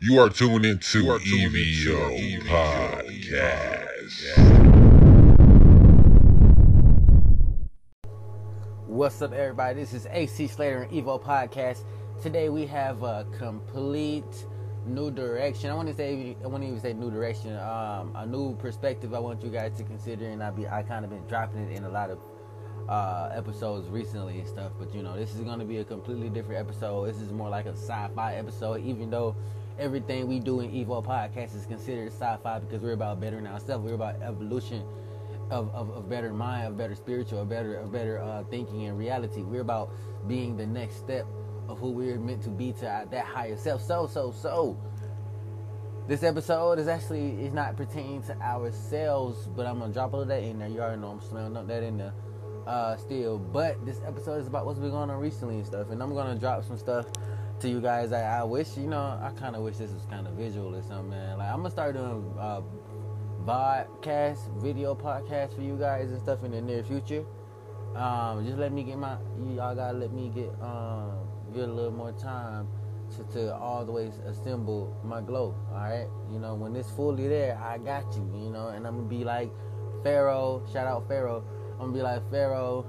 You are tuned into EVO Podcast. What's up, everybody? This is AC Slater and Evo Podcast. Today we have a complete new direction. I want to say, I want to even say new direction. Um, a new perspective. I want you guys to consider, and I be, I kind of been dropping it in a lot of uh, episodes recently and stuff. But you know, this is going to be a completely different episode. This is more like a sci-fi episode, even though everything we do in Evo Podcast is considered sci-fi because we're about bettering ourselves. We're about evolution of, of, of better mind, of better spiritual, of better, of better uh, thinking and reality. We're about being the next step of who we're meant to be to our, that higher self. So, so, so. This episode is actually is not pertaining to ourselves, but I'm gonna drop all of that in there. You already know I'm smelling up that in there uh, still. But this episode is about what's been going on recently and stuff, and I'm gonna drop some stuff to you guys. I, I wish, you know, I kind of wish this was kind of visual or something, man. Like I'm gonna start doing uh, podcast, video podcast for you guys and stuff in the near future. Um, just let me get my, y'all gotta let me get um, get a little more time to, to all the way assemble my glow. All right, you know, when it's fully there, I got you. You know, and I'm gonna be like Pharaoh. Shout out Pharaoh. I'm gonna be like Pharaoh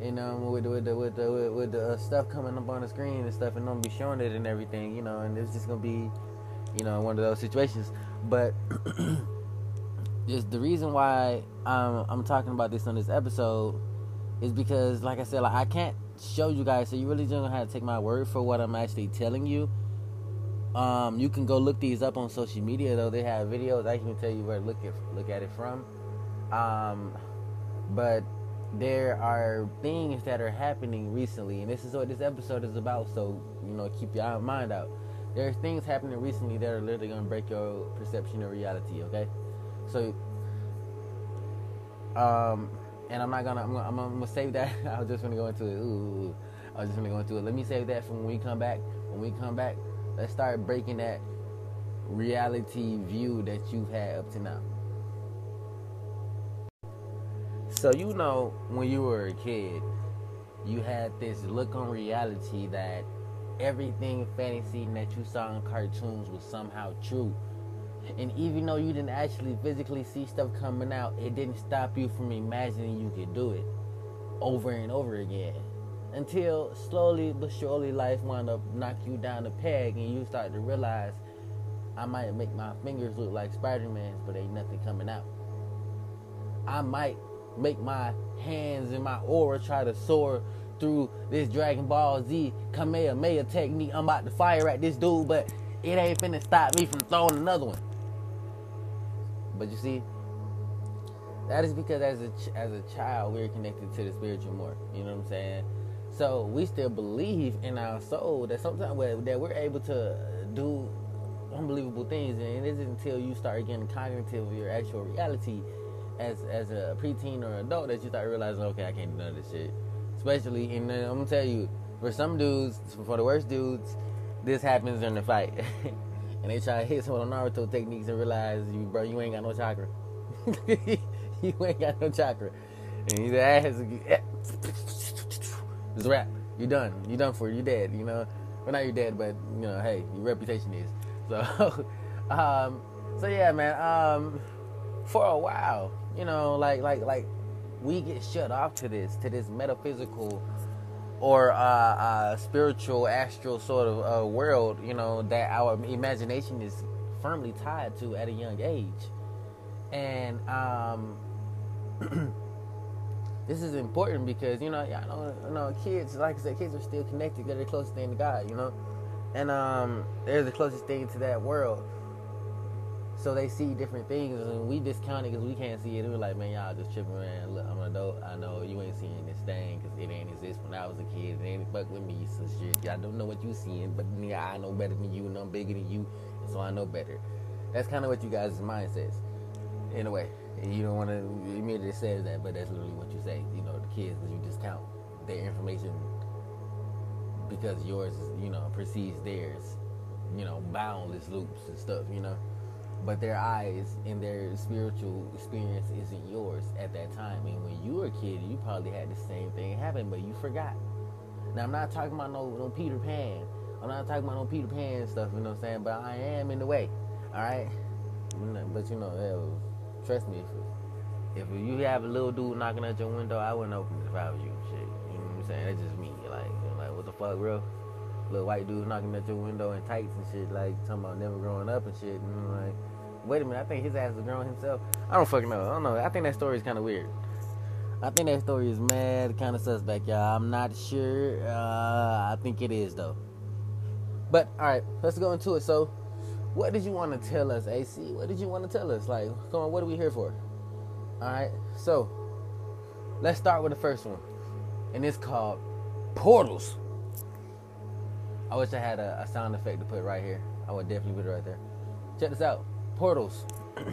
and um, with the, with the with the with, the uh, stuff coming up on the screen and stuff, and gonna be showing it and everything, you know, and it's just gonna be, you know, one of those situations. But just the reason why I'm I'm talking about this on this episode is because, like I said, like I can't show you guys, so you really gonna have to take my word for what I'm actually telling you. Um, you can go look these up on social media though. They have videos. I can tell you where to look at look at it from. Um, but there are things that are happening recently, and this is what this episode is about. So you know, keep your mind out. There are things happening recently that are literally gonna break your perception of reality. Okay, so um, and I'm not gonna I'm gonna, I'm gonna save that. I was just gonna go into it. Ooh, I was just gonna go into it. Let me save that for when we come back. When we come back, let's start breaking that reality view that you've had up to now. So you know, when you were a kid, you had this look on reality that everything fantasy that you saw in cartoons was somehow true. And even though you didn't actually physically see stuff coming out, it didn't stop you from imagining you could do it over and over again. Until slowly but surely life wound up knock you down a peg and you start to realize I might make my fingers look like Spider-Man's, but ain't nothing coming out. I might make my hands and my aura try to soar through this Dragon Ball Z Kamehameha technique. I'm about to fire at this dude, but it ain't finna stop me from throwing another one. But you see, that is because as a ch- as a child we're connected to the spiritual more. You know what I'm saying? So we still believe in our soul that sometimes we're, that we're able to do unbelievable things, and it isn't until you start getting cognitive of your actual reality as as a preteen or adult that you start realizing, okay, I can't do none of this shit. Especially, and I'm gonna tell you, for some dudes, for the worst dudes, this happens during the fight, and they try to hit some of the Naruto techniques and realize, you bro, you ain't got no chakra. you ain't got no chakra, and his ass is rap. You done. You done for. You dead. You know. Well, not you dead, but you know, hey, your reputation is. So, um, so yeah, man. Um, for a while, you know, like like like we get shut off to this to this metaphysical or uh, uh, spiritual astral sort of uh, world, you know, that our imagination is firmly tied to at a young age, and um, this is important because you know, y'all know, you know, kids, like I said, kids are still connected. They're the closest thing to God, you know, and um, they're the closest thing to that world. So they see different things, and we discount it because we can't see it. We're like, man, y'all just tripping, man. Look, I'm an adult. I know you ain't seeing this thing because it ain't exist when I was a kid. It ain't fuck with me, so shit. I don't know what you seeing, but nigga, I know better than you, and I'm bigger than you, so I know better. That's kind of what you guys' mind says, in a way. You don't want to it says that, but that's literally what you say. You know, the kids, because you discount their information because yours, you know, precedes theirs. You know, boundless loops and stuff. You know but their eyes and their spiritual experience isn't yours at that time. And when you were a kid, you probably had the same thing happen, but you forgot. Now I'm not talking about no no Peter Pan I'm not talking about no Peter Pan stuff, you know what I'm saying? But I am in the way, all right? But you know, trust me, if, if you have a little dude knocking at your window, I wouldn't open it if I was you. Shit, you know what I'm saying? That's just me. Like, like what the fuck, bro? Little white dude knocking at your window in tights and shit, like talking about never growing up and shit. And I'm like, wait a minute, I think his ass is growing himself. I don't fucking know. I don't know. I think that story is kind of weird. I think that story is mad, kind of suspect, y'all. I'm not sure. Uh, I think it is though. But all right, let's go into it. So, what did you want to tell us, AC? What did you want to tell us? Like, come on, what are we here for? All right, so let's start with the first one, and it's called portals. I wish I had a, a sound effect to put right here. I would definitely put it right there. Check this out, portals.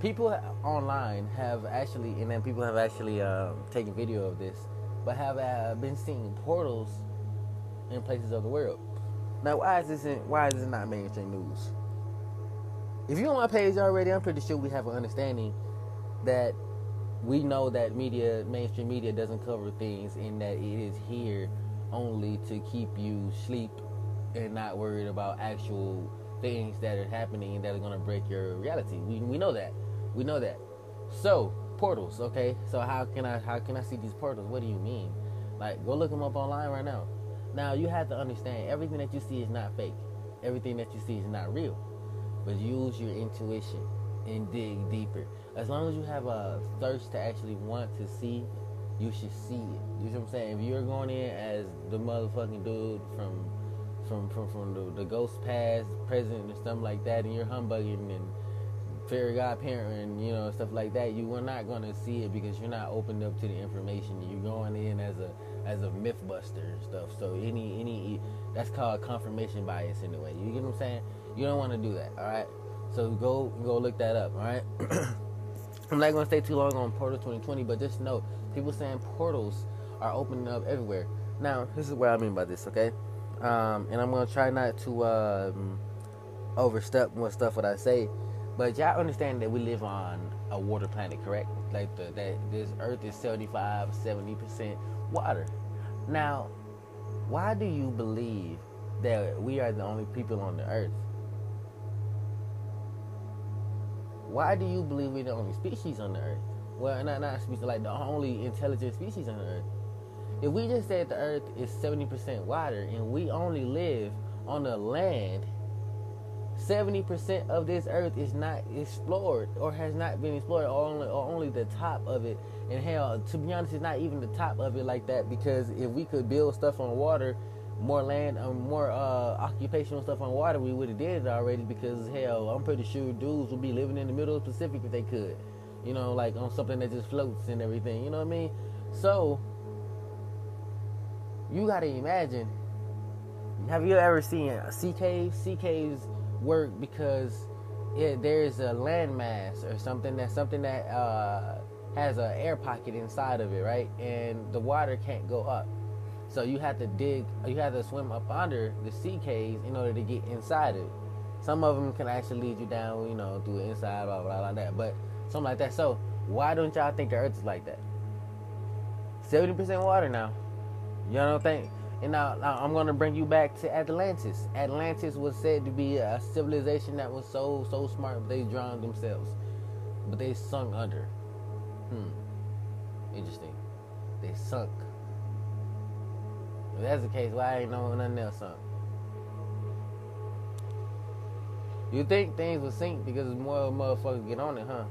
people online have actually, and then people have actually uh, taken video of this, but have uh, been seeing portals in places of the world. Now, why is this? In, why is this not mainstream news? If you're on my page already, I'm pretty sure we have an understanding that we know that media, mainstream media, doesn't cover things, and that it is here only to keep you sleep and not worried about actual things that are happening that are going to break your reality. We, we know that. We know that. So portals, okay. So how can I how can I see these portals? What do you mean? Like go look them up online right now. Now you have to understand everything that you see is not fake. Everything that you see is not real. But use your intuition and dig deeper. As long as you have a thirst to actually want to see, you should see it. You know what I'm saying? If you're going in as the motherfucking dude from from from from the, the ghost past, present, and stuff like that, and you're humbugging and fairy godparent and you know stuff like that, you are not going to see it because you're not opened up to the information. You're going in as a as a myth buster and stuff. So any any that's called confirmation bias anyway. You get what I'm saying? You don't want to do that. All right. So go go look that up. All right. I'm not gonna stay too long on Portal 2020, but just know people saying portals are opening up everywhere. Now, this is what I mean by this, okay? Um, and I'm gonna try not to um, overstep what stuff what I say but y'all understand that we live on a water planet, correct? Like the, that this Earth is 75, 70% water. Now, why do you believe that we are the only people on the Earth? Why do you believe we're the only species on the Earth? Well, not not species, like the only intelligent species on the Earth. If we just said the Earth is 70% water and we only live on the land 70% of this earth is not explored or has not been explored or only, or only the top of it and hell to be honest it's not even the top of it like that because if we could build stuff on water more land um, more uh, occupational stuff on water we would have did it already because hell i'm pretty sure dudes would be living in the middle of the pacific if they could. You know like on something that just floats and everything you know what i mean? So you gotta imagine have you ever seen sea caves? Sea caves work because it, there's a landmass or something that something that uh, has an air pocket inside of it, right? And the water can't go up, so you have to dig, you have to swim up under the sea caves in order to get inside it. Some of them can actually lead you down, you know, through the inside, blah blah, blah like that. But something like that. So why don't y'all think the Earth is like that? Seventy percent water now. Y'all don't think and now, now I'm going to bring you back to Atlantis. Atlantis was said to be a civilization that was so so smart, but they drowned themselves, but they sunk under. Hmm. Interesting. They sunk. If that's the case, why ain't no nothing else sunk? You think things will sink because more motherfuckers get on it, huh?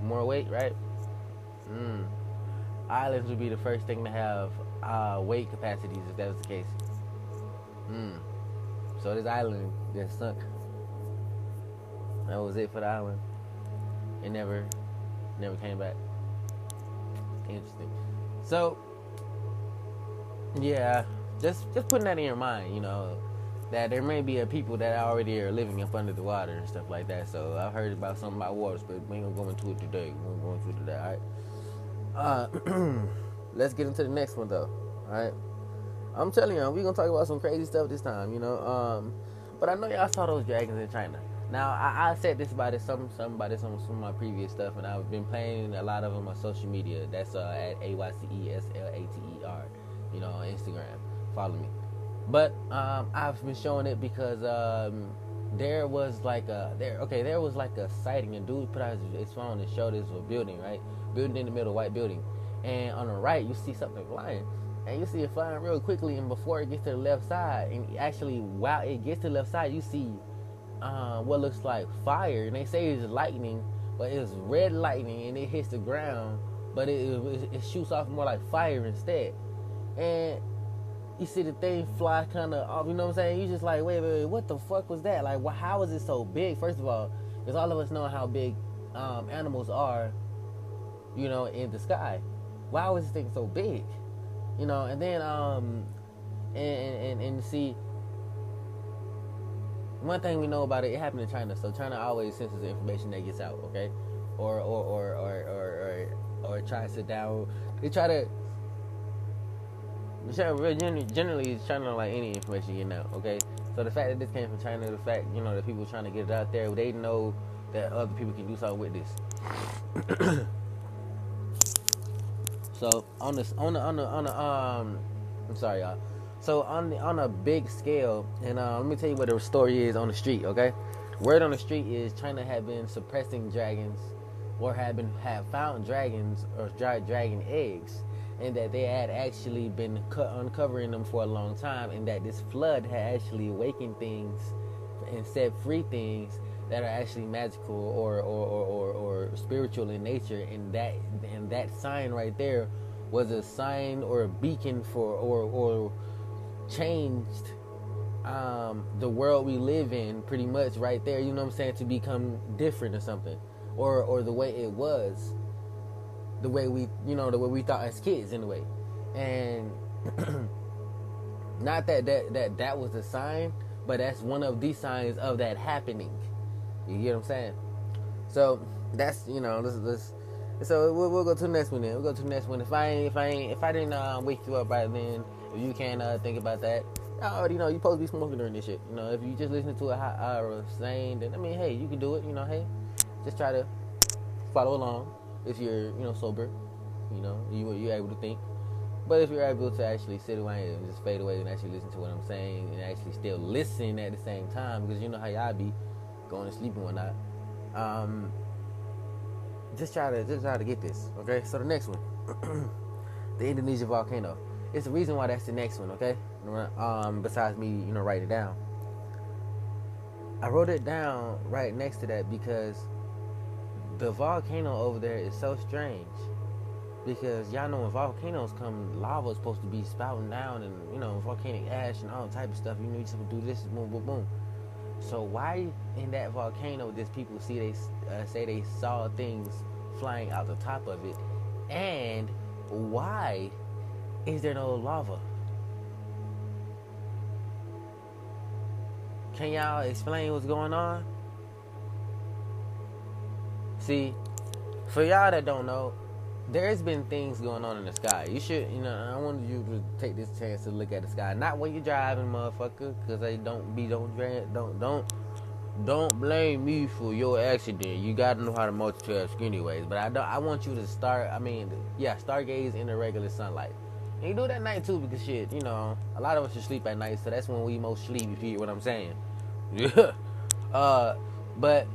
More weight, right? Hmm. Islands would be the first thing to have uh, weight capacities if that was the case. Hmm. So this island just sunk. That was it for the island. It never, never came back. Interesting. So, yeah, just just putting that in your mind, you know, that there may be a people that already are living up under the water and stuff like that. So I've heard about something about waters, but we ain't gonna go into it today. We ain't going into it today. All right. Uh, let's get into the next one though. All right. I'm telling y'all, we're gonna talk about some crazy stuff this time, you know. Um, but I know y'all saw those dragons in China. Now I, I said this about it, some some about this on some of my previous stuff, and I've been playing a lot of them on social media. That's uh, at a y c e s l a t e r, you know, Instagram. Follow me. But um, I've been showing it because um, there was like a there okay there was like a sighting. A dude put out his, phone and showed this building right, building in the middle, white building, and on the right you see something flying. And you see it flying real quickly, and before it gets to the left side, and actually while it gets to the left side, you see uh, what looks like fire. And they say it's lightning, but it's red lightning, and it hits the ground, but it, it, it shoots off more like fire instead. And you see the thing fly kind of off. You know what I'm saying? You just like, wait, wait, wait, what the fuck was that? Like, well, how is it so big? First of all, because all of us know how big um, animals are, you know, in the sky. Why was this thing so big? You know, and then um, and and and see. One thing we know about it, it happened in China. So China always censors the information that gets out, okay? Or or or or or or, or tries to down. They try to generally, generally China don't like any information getting out. Okay, so the fact that this came from China, the fact you know that people trying to get it out there, they know that other people can do something with this. so on this, on the, on the, on the, um, I'm sorry, y'all. So on the, on a big scale, and uh, let me tell you what the story is on the street. Okay, word on the street is China had been suppressing dragons, or had been have found dragons or dry dragon eggs and that they had actually been uncovering them for a long time, and that this flood had actually awakened things and set free things that are actually magical or or, or, or, or spiritual in nature, and that and that sign right there was a sign or a beacon for or or changed um, the world we live in pretty much right there. You know what I'm saying to become different or something, or or the way it was the way we, you know, the way we thought as kids, anyway. And not that that that that was a sign, but that's one of the signs of that happening. You get what I'm saying? So that's you know, this this. So we'll, we'll go to the next one then. We'll go to the next one. If I if I if I didn't uh, wake you up by then, if you can't uh, think about that, I already know you're supposed to be smoking during this shit. You know, if you just listen to a hot hour of saying, then I mean, hey, you can do it. You know, hey, just try to follow along if you're you know sober, you know you you're able to think. But if you're able to actually sit away and just fade away and actually listen to what I'm saying and actually still listen at the same time, because you know how y'all be going to sleep and whatnot. Um, just try to just try to get this. Okay, so the next one, the Indonesia volcano. It's the reason why that's the next one. Okay, um, besides me, you know, writing it down. I wrote it down right next to that because the volcano over there is so strange because y'all know when volcanoes come, lava is supposed to be spouting down and you know volcanic ash and all type of stuff. You need to do this, boom, boom, boom. So why in that volcano does people see they uh, say they saw things flying out the top of it, and why is there no lava? Can y'all explain what's going on? See, for y'all that don't know, there's been things going on in the sky. You should, you know, I want you to take this chance to look at the sky, not when you're driving, motherfucker, because they don't be don't don't don't don't blame me for your accident. You gotta know how to multitask anyways. But I don't. I want you to start. I mean, yeah, stargaze in the regular sunlight. And you do that night too, because shit, you know, a lot of us should sleep at night, so that's when we most sleep. If you hear what I'm saying. Yeah. Uh, but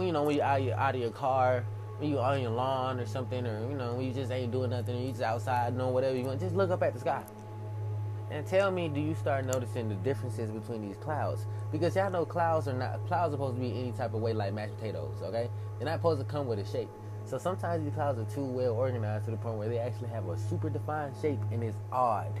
you know, when you're out, out of your car, when you on your lawn or something, or you know, when you just ain't doing nothing, you just outside doing whatever you want, just look up at the sky. And tell me, do you start noticing the differences between these clouds? Because y'all know clouds are not clouds are supposed to be any type of way like mashed potatoes, okay? They're not supposed to come with a shape. So sometimes these clouds are too well organized to the point where they actually have a super defined shape and it's odd.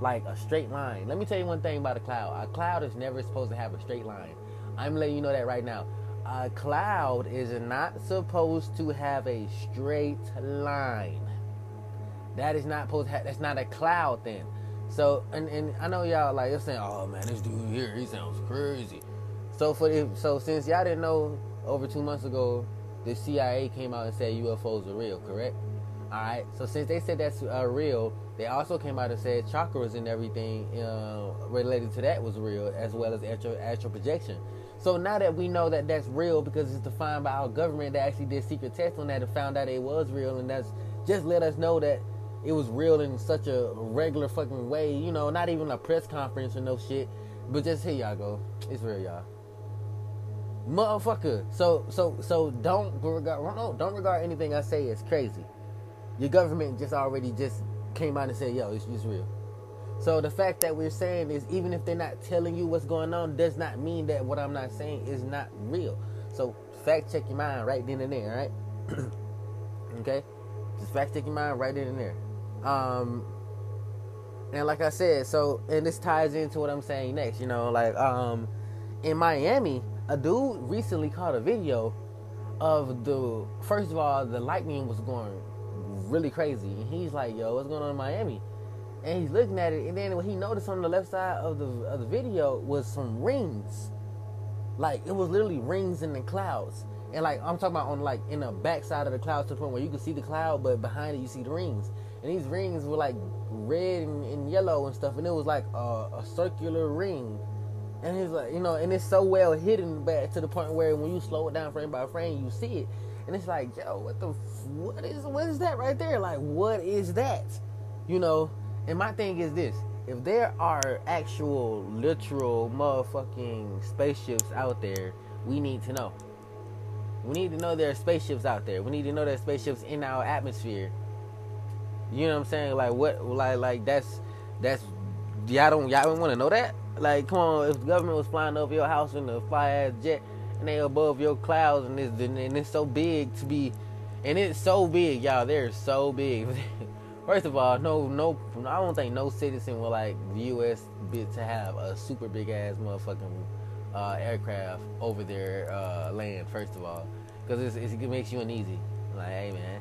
Like a straight line. Let me tell you one thing about a cloud. A cloud is never supposed to have a straight line. I'm letting you know that right now. A cloud is not supposed to have a straight line. That is not supposed to have, that's not a cloud then. So and, and I know y'all like you're saying, oh man, this dude here, he sounds crazy. So for the, so since y'all didn't know over two months ago, the CIA came out and said UFOs are real, correct? All right. So since they said that's uh, real, they also came out and said chakras and everything uh, related to that was real, as well as astral, astral projection. So now that we know that that's real because it's defined by our government that actually did secret tests on that and found out it was real, and that's just let us know that it was real in such a regular fucking way. You know, not even a press conference or no shit. But just here y'all go. It's real, y'all. Motherfucker. So so so don't regard no, don't regard anything I say as crazy. Your government just already just came out and said, yo, it's just real. So the fact that we're saying is even if they're not telling you what's going on, does not mean that what I'm not saying is not real. So fact check your mind right then and there, right? okay? Just fact check your mind right then and there. Um and like I said, so and this ties into what I'm saying next, you know, like um in Miami, a dude recently caught a video of the first of all, the lightning was going really crazy. And he's like, yo, what's going on in Miami? And he's looking at it, and then what he noticed on the left side of the of the video was some rings. Like it was literally rings in the clouds. And like I'm talking about on like in the back side of the clouds to the point where you can see the cloud, but behind it you see the rings. And these rings were like red and, and yellow and stuff, and it was like a, a circular ring. And he's like, you know, and it's so well hidden back to the point where when you slow it down frame by frame, you see it. And it's like, yo, what the, what is, what is that right there? Like, what is that? You know. And my thing is this: if there are actual, literal, motherfucking spaceships out there, we need to know. We need to know there are spaceships out there. We need to know there are spaceships in our atmosphere. You know what I'm saying? Like what? Like like that's that's y'all don't y'all don't want to know that? Like come on, if the government was flying over your house in a fly ass jet and they above your clouds and it's and it's so big to be, and it's so big, y'all. They're so big. First of all, no no I don't think no citizen will like the U.S. to have a super big ass motherfucking uh, aircraft over their uh, land. First of all, because it makes you uneasy. Like, hey man,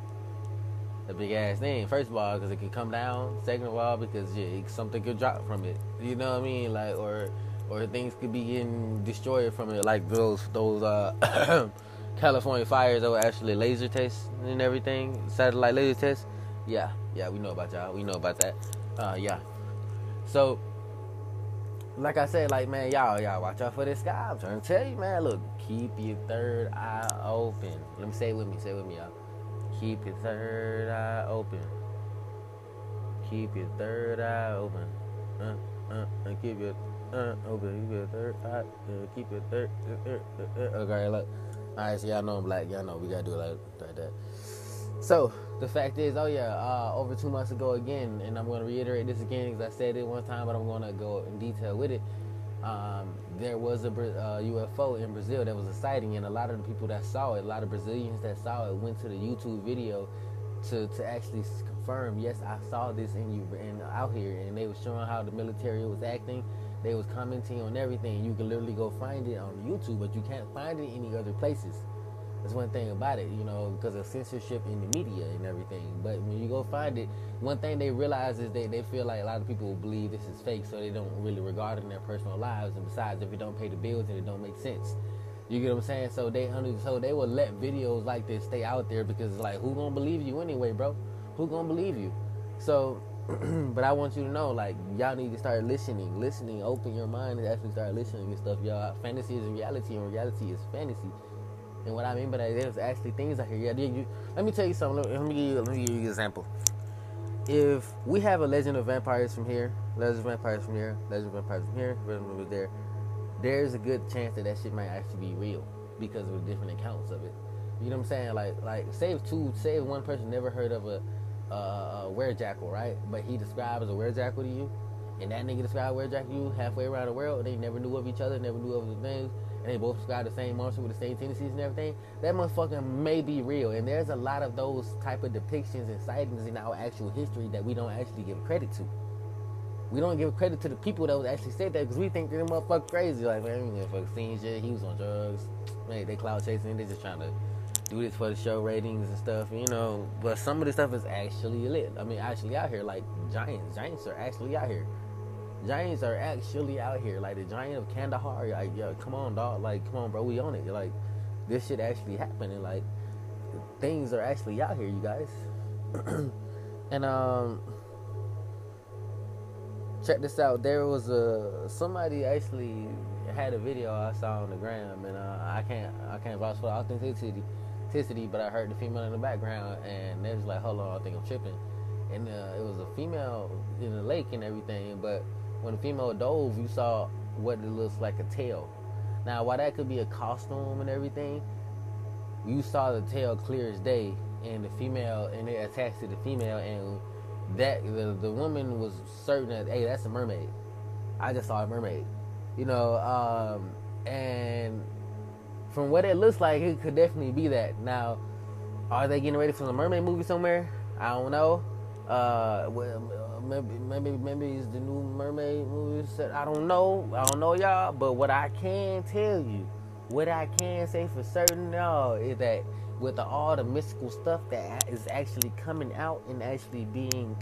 a big ass thing. First of all, because it could come down. Second of all, because yeah, something could drop from it. You know what I mean? Like, or or things could be getting destroyed from it, like those those uh, California fires that were actually laser tests and everything, satellite laser tests. Yeah, yeah, we know about y'all. We know about that. Uh, yeah. So, like I said, like man, y'all, y'all watch out for this guy. I'm trying to tell you, man. Look, keep your third eye open. Let me say it with me. Say it with me, y'all. Keep your third eye open. Keep your third eye open. Uh, uh, and keep your uh, open. Keep your third eye. Uh, keep your third. Uh, uh, uh, okay, look. All right, so y'all know I'm black. Y'all know we gotta do it like, like that. So the fact is, oh yeah, uh, over two months ago again, and I'm going to reiterate this again because I said it one time, but I'm going to go in detail with it. Um, there was a uh, UFO in Brazil that was a sighting, and a lot of the people that saw it, a lot of Brazilians that saw it, went to the YouTube video to to actually confirm, yes, I saw this in you and out here, and they were showing how the military was acting. They was commenting on everything. You can literally go find it on YouTube, but you can't find it in any other places. That's one thing about it, you know, because of censorship in the media and everything. But when you go find it, one thing they realize is they, they feel like a lot of people believe this is fake, so they don't really regard it in their personal lives. And besides, if it don't pay the bills, then it don't make sense. You get what I'm saying? So they so they will let videos like this stay out there because it's like who gonna believe you anyway, bro? Who gonna believe you? So, but I want you to know, like y'all need to start listening, listening, open your mind and actually start listening and stuff, y'all. Fantasy is reality, and reality is fantasy. And what I mean by there's actually things out here. Yeah, you, let me tell you something. Let me, give you, let me give you an example. If we have a Legend of Vampires from here, Legend of Vampires from here, Legend of Vampires from here, Legend was there, there's a good chance that that shit might actually be real because of the different accounts of it. You know what I'm saying? Like, like if two, if one person never heard of a, uh, a werejackal, right? But he describes a werejackal to you, and that nigga described werejackal to you halfway around the world. They never knew of each other, never knew of the things and they both describe the same monster with the same tendencies and everything, that motherfucker may be real. And there's a lot of those type of depictions and sightings in our actual history that we don't actually give credit to. We don't give credit to the people that was actually said that because we think they're motherfucker crazy. Like, man, seen shit, he was on drugs. Man, they cloud chasing, they just trying to do this for the show ratings and stuff, you know. But some of the stuff is actually lit. I mean, actually out here, like giants. Giants are actually out here. Giants are actually out here. Like the Giant of Kandahar. Like, yo, come on, dog. Like, come on, bro. We on it. Like, this shit actually happening. Like, things are actually out here, you guys. and um, check this out. There was a somebody actually had a video I saw on the gram, and uh, I can't I can't vouch for authenticity, authenticity, but I heard the female in the background, and they was like, "Hold on, I think I'm tripping." and uh, it was a female in the lake and everything. But when the female dove, you saw what it looks like a tail. Now, while that could be a costume and everything, you saw the tail clear as day, and the female, and it attached to the female, and that the, the woman was certain that hey, that's a mermaid. I just saw a mermaid, you know, um, and from what it looks like, it could definitely be that. Now, are they getting ready for the mermaid movie somewhere? I don't know. Uh, maybe maybe maybe it's the new mermaid movie. Set. I don't know. I don't know y'all. But what I can tell you, what I can say for certain, y'all, is that with the, all the mystical stuff that is actually coming out and actually being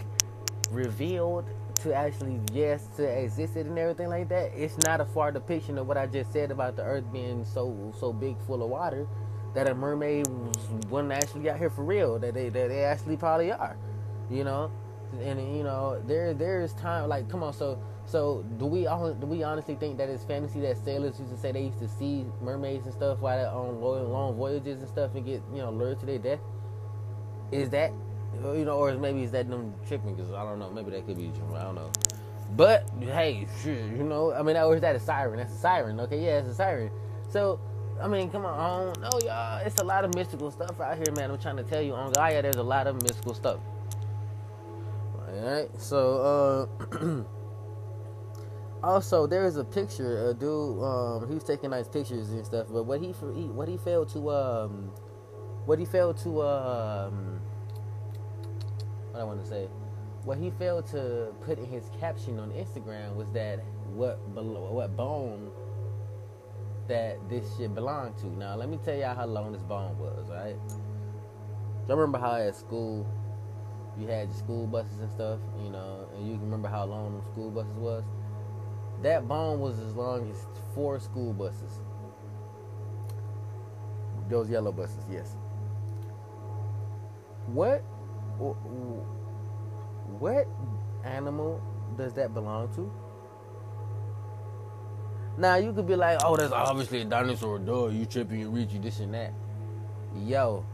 revealed to actually yes to exist and everything like that it's not a far depiction of what i just said about the earth being so so big full of water that a mermaid wasn't actually out here for real that they that they actually probably are you know and you know there there's time like come on so so do we all do we honestly think that it's fantasy that sailors used to say they used to see mermaids and stuff while they're on long, long voyages and stuff and get you know lured to their death? Is that you know, or maybe is that them tripping? Because I don't know. Maybe that could be. I don't know. But hey, you know, I mean, or is that a siren? That's a siren. Okay, yeah, it's a siren. So I mean, come on, I don't know, y'all. It's a lot of mystical stuff out here, man. I'm trying to tell you, on Gaia, there's a lot of mystical stuff. All right, so uh. Also, there is a picture. A dude, um, he was taking nice pictures and stuff. But what he what he failed to um, what he failed to um, what I want to say, what he failed to put in his caption on Instagram was that what what bone that this shit belonged to. Now, let me tell y'all how long this bone was. Right? I remember how at school you had school buses and stuff, you know, and you remember how long the school buses was that bone was as long as four school buses. Those yellow buses, yes. What what animal does that belong to? Now you could be like, oh, that's obviously a dinosaur. Duh, you tripping, you reach, this and that. Yo,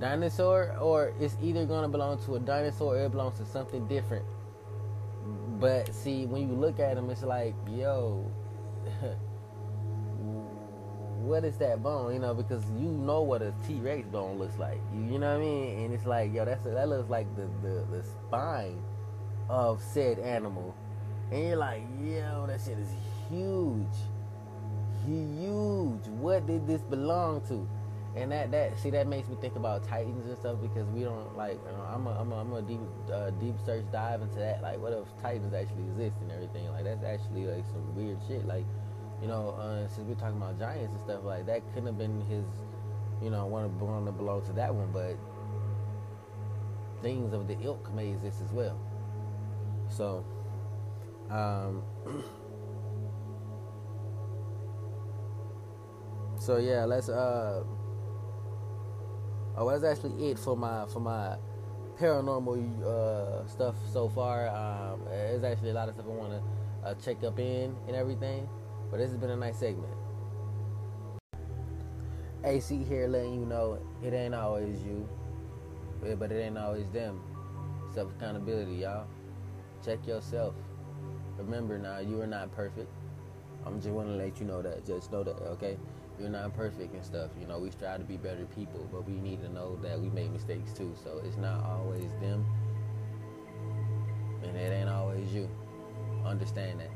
dinosaur, or it's either gonna belong to a dinosaur or it belongs to something different. But see, when you look at them, it's like, yo, what is that bone? You know, because you know what a T Rex bone looks like. You, you, know what I mean? And it's like, yo, that's a, that looks like the, the the spine of said animal, and you're like, yo, that shit is huge, huge. What did this belong to? And that that see that makes me think about Titans and stuff because we don't like you know, I'm a I'm a, I'm a deep uh, deep search dive into that. Like what if Titans actually exist and everything? Like that's actually like some weird shit. Like you know uh, since we're talking about giants and stuff like that couldn't have been his you know one of one to belong to that one but things of the ilk may exist as well. So um so yeah let's uh Oh, that's actually it for my for my paranormal uh, stuff so far. Um, there's actually a lot of stuff I want to uh, check up in and everything, but this has been a nice segment. AC here letting you know it ain't always you, but it ain't always them. Self accountability, y'all. Check yourself. Remember now, you are not perfect. I'm just want to let you know that. Just know that, okay? You're not perfect and stuff. You know, we strive to be better people, but we need to know that we make mistakes too. So it's not always them, and it ain't always you. Understand that.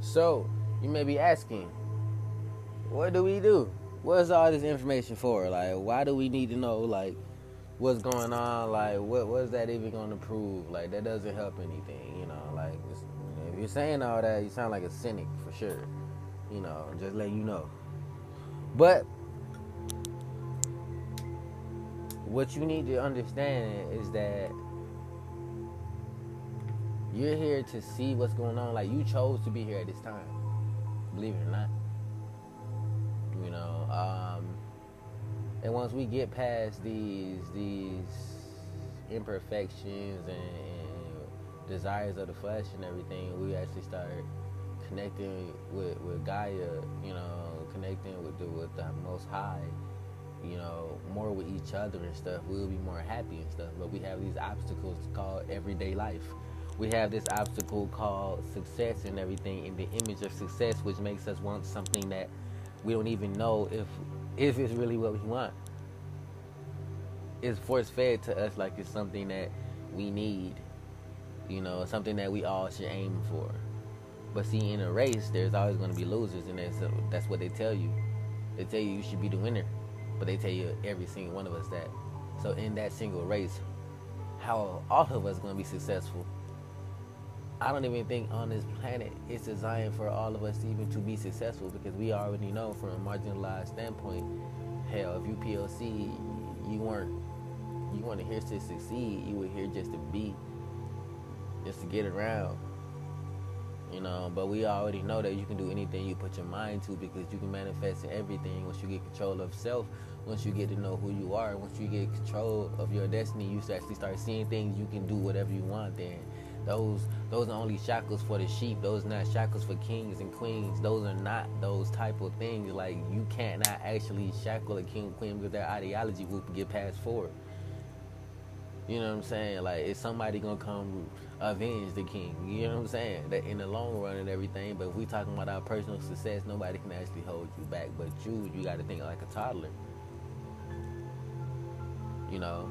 So you may be asking, what do we do? What's all this information for? Like, why do we need to know? Like, what's going on? Like, what what's that even going to prove? Like, that doesn't help anything. You're saying all that, you sound like a cynic for sure. You know, just let you know. But what you need to understand is that you're here to see what's going on. Like you chose to be here at this time, believe it or not. You know, um, and once we get past these these imperfections and desires of the flesh and everything, we actually start connecting with, with Gaia, you know, connecting with the with the Most High, you know, more with each other and stuff, we'll be more happy and stuff. But we have these obstacles called everyday life. We have this obstacle called success and everything, in the image of success, which makes us want something that we don't even know if if it's really what we want. It's force fed to us like it's something that we need, you know, something that we all should aim for. But see, in a race, there's always going to be losers, and that's that's what they tell you. They tell you you should be the winner, but they tell you every single one of us that. So in that single race, how all of us going to be successful? I don't even think on this planet it's designed for all of us even to be successful because we already know from a marginalized standpoint, hell, if you PLC, you weren't you weren't here to succeed. You were here just to be, just to get around. You know, but we already know that you can do anything you put your mind to because you can manifest everything once you get control of self. Once you get to know who you are, once you get control of your destiny, you actually start seeing things. You can do whatever you want. Then those those are only shackles for the sheep. Those are not shackles for kings and queens. Those are not those type of things. Like you can't not actually shackle a king queen because their ideology will get passed forward. You know what I'm saying? Like, is somebody gonna come avenge the king? You know what I'm saying? That in the long run and everything. But if we talking about our personal success, nobody can actually hold you back. But you, you got to think like a toddler. You know,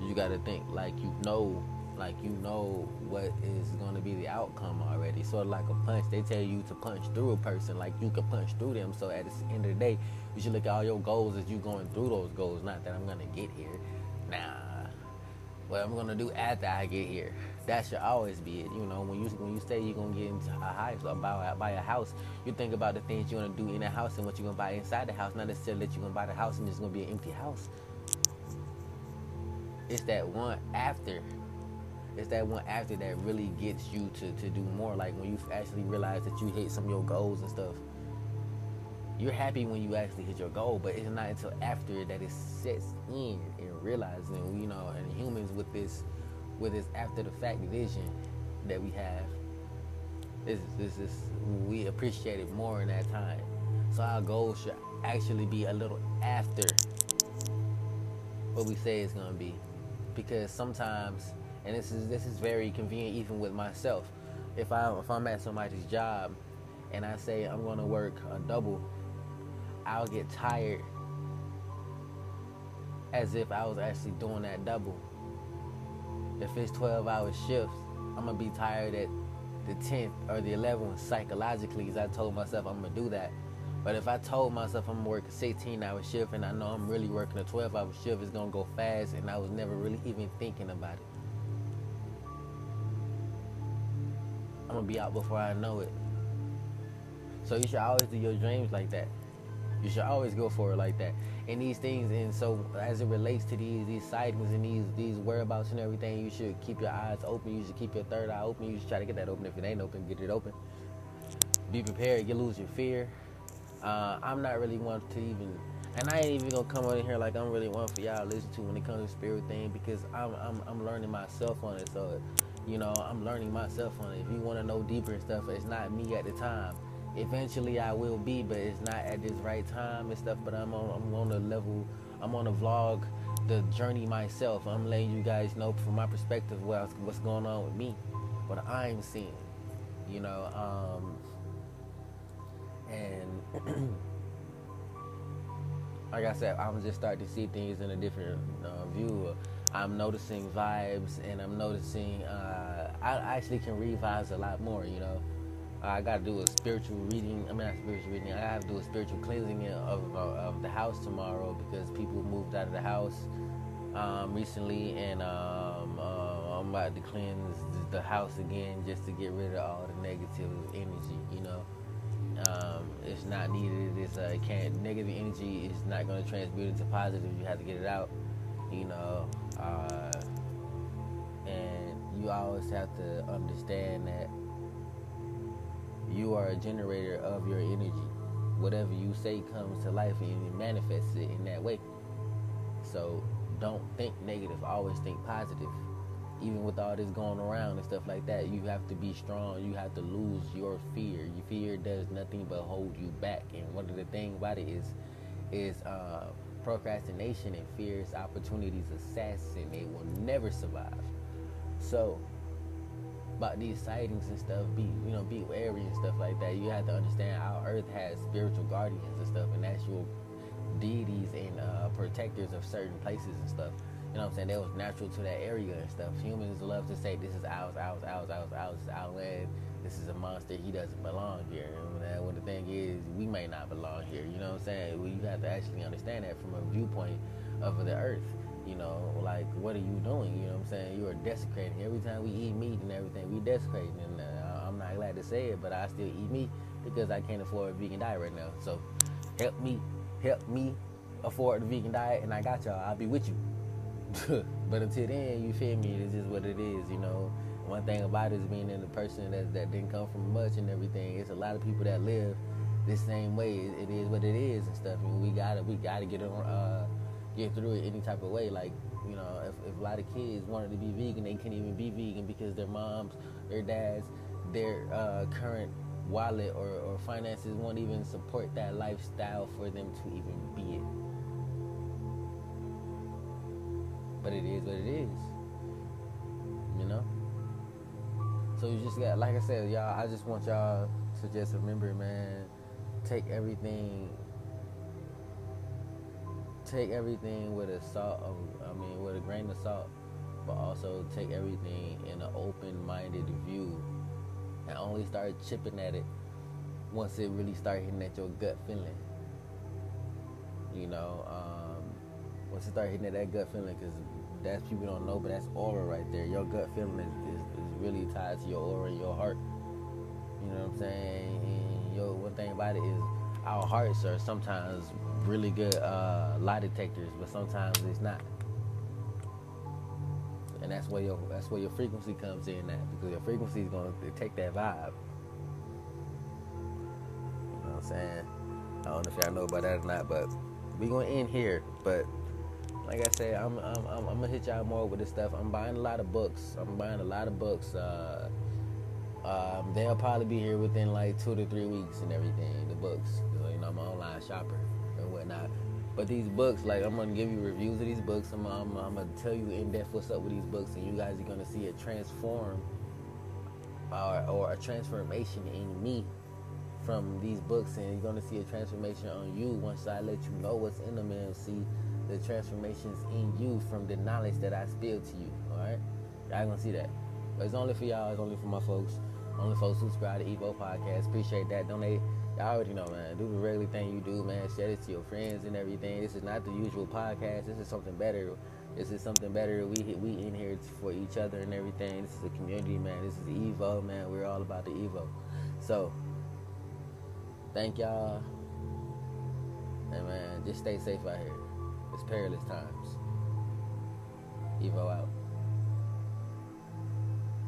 you got to think like you know, like you know what is to be the outcome already. Sort of like a punch. They tell you to punch through a person, like you can punch through them. So at the end of the day, you should look at all your goals as you going through those goals. Not that I'm gonna get here. Nah what I'm gonna do after I get here. That should always be it. You know, when you when you say you're gonna get into a house or buy, buy a house, you think about the things you're gonna do in a house and what you're gonna buy inside the house, not necessarily that you're gonna buy the house and it's gonna be an empty house. It's that one after. It's that one after that really gets you to, to do more. Like when you actually realize that you hit some of your goals and stuff you're happy when you actually hit your goal, but it's not until after that it sets in and realizing, you know, and humans with this, with this after the fact vision that we have, this this is we appreciate it more in that time. So our goal should actually be a little after what we say it's gonna be, because sometimes, and this is this is very convenient even with myself. If I if I'm at somebody's job and I say I'm gonna work a double I'll get tired as if I was actually doing that double. If it's 12 hour shifts, I'm gonna be tired at the 10th or the 11th psychologically because I told myself I'm gonna do that. But if I told myself I'm gonna work a 16 hour shift and I know I'm really working a 12 hour shift, it's gonna go fast and I was never really even thinking about it. I'm gonna be out before I know it. So you should always do your dreams like that. You should always go for it like that. And these things, and so as it relates to these these sightings and these these whereabouts and everything, you should keep your eyes open. You should keep your third eye open. You should try to get that open. If it ain't open, get it open. Be prepared. You lose your fear. Uh, I'm not really one to even, and I ain't even gonna come on here like I'm really one for y'all to listen to when it comes to spirit thing because I'm I'm I'm learning myself on it. So, you know, I'm learning myself on it. If you want to know deeper and stuff, it's not me at the time eventually I will be, but it's not at this right time and stuff. But I'm on I'm on a level. I'm on a vlog, the journey myself. I'm letting you guys know from my perspective what's what's going on with me, what I'm seeing. You know, um, and like I said, I'm just starting to see things in a different uh, view. I'm noticing vibes, and I'm noticing. Uh, I actually can read vibes a lot more. You know. I got to do a spiritual reading. I mean, not spiritual reading. I have to do a spiritual cleansing of, of, of the house tomorrow because people moved out of the house um, recently, and um, uh, I'm about to cleanse the house again just to get rid of all the negative energy. You know, um, it's not needed. It's uh, can't negative energy is not going to transmute into positive. You have to get it out. You know, uh, and you always have to understand that you are a generator of your energy. Whatever you say comes to life and you manifests it in that way. So don't think negative, always think positive. even with all this going around and stuff like that, you have to be strong. You have to lose your fear. Your fear does nothing but hold you back. And one of the things about it is, is uh, procrastination and fear is opportunities assassin. They will never survive. So, about these sightings and stuff, be you know, be wary and stuff like that. You have to understand our Earth has spiritual guardians and stuff, and actual deities and uh, protectors of certain places and stuff. You know what I'm saying? That was natural to that area and stuff. Humans love to say this is ours, ours, ours, ours, ours, is our land. This is a monster. He doesn't belong here. And when the thing is, we may not belong here. You know what I'm saying? Well, you have to actually understand that from a viewpoint of the earth. You know, like what are you doing? You know what I'm saying? You are desecrating. Every time we eat meat and everything, we desecrating. And uh, I'm not glad to say it, but I still eat meat because I can't afford a vegan diet right now. So help me, help me afford the vegan diet, and I got y'all. I'll be with you. but until then, you feel me? It's just what it is, you know. One thing about it is being in a person that that didn't come from much and everything. It's a lot of people that live the same way. It, it is what it is and stuff. And we gotta we gotta get on. uh, get through it any type of way. Like you know, if, if a lot of kids wanted to be vegan, they can't even be vegan because their moms, their dads, their uh, current wallet or, or finances won't even support that lifestyle for them to even be it. but it is what it is. You know? So you just got, like I said, y'all, I just want y'all to just remember, man, take everything, take everything with a salt of, I mean, with a grain of salt, but also take everything in an open-minded view and only start chipping at it once it really start hitting at your gut feeling. You know, um, once it start hitting at that gut feeling, because that's people don't know, but that's aura right there. Your gut feeling is, is, is really tied to your aura and your heart. You know what I'm saying? And yo, one thing about it is our hearts are sometimes really good uh, lie detectors, but sometimes it's not. And that's where your that's where your frequency comes in at because your frequency is gonna take that vibe. You know what I'm saying? I don't know if y'all know about that or not, but we gonna end here. But like I said, I'm, I'm, I'm, I'm, gonna hit y'all more with this stuff. I'm buying a lot of books. I'm buying a lot of books. Uh, um, they'll probably be here within like two to three weeks and everything. The books, you know, I'm an online shopper and whatnot. But these books, like I'm gonna give you reviews of these books. I'm, I'm, I'm gonna tell you in depth what's up with these books, and you guys are gonna see a transform or, or a transformation in me from these books, and you're gonna see a transformation on you once I let you know what's in them and see the transformations in you from the knowledge that I spill to you. All right, y'all gonna see that. But it's only for y'all. It's only for my folks. Only folks who subscribe to Evo Podcast. Appreciate that. Donate. Y'all already know, man. Do the regular thing you do, man. Share this to your friends and everything. This is not the usual podcast. This is something better. This is something better. We we in here for each other and everything. This is a community, man. This is Evo, man. We're all about the Evo. So, thank y'all. And man, just stay safe out here. It's perilous times. Evo out.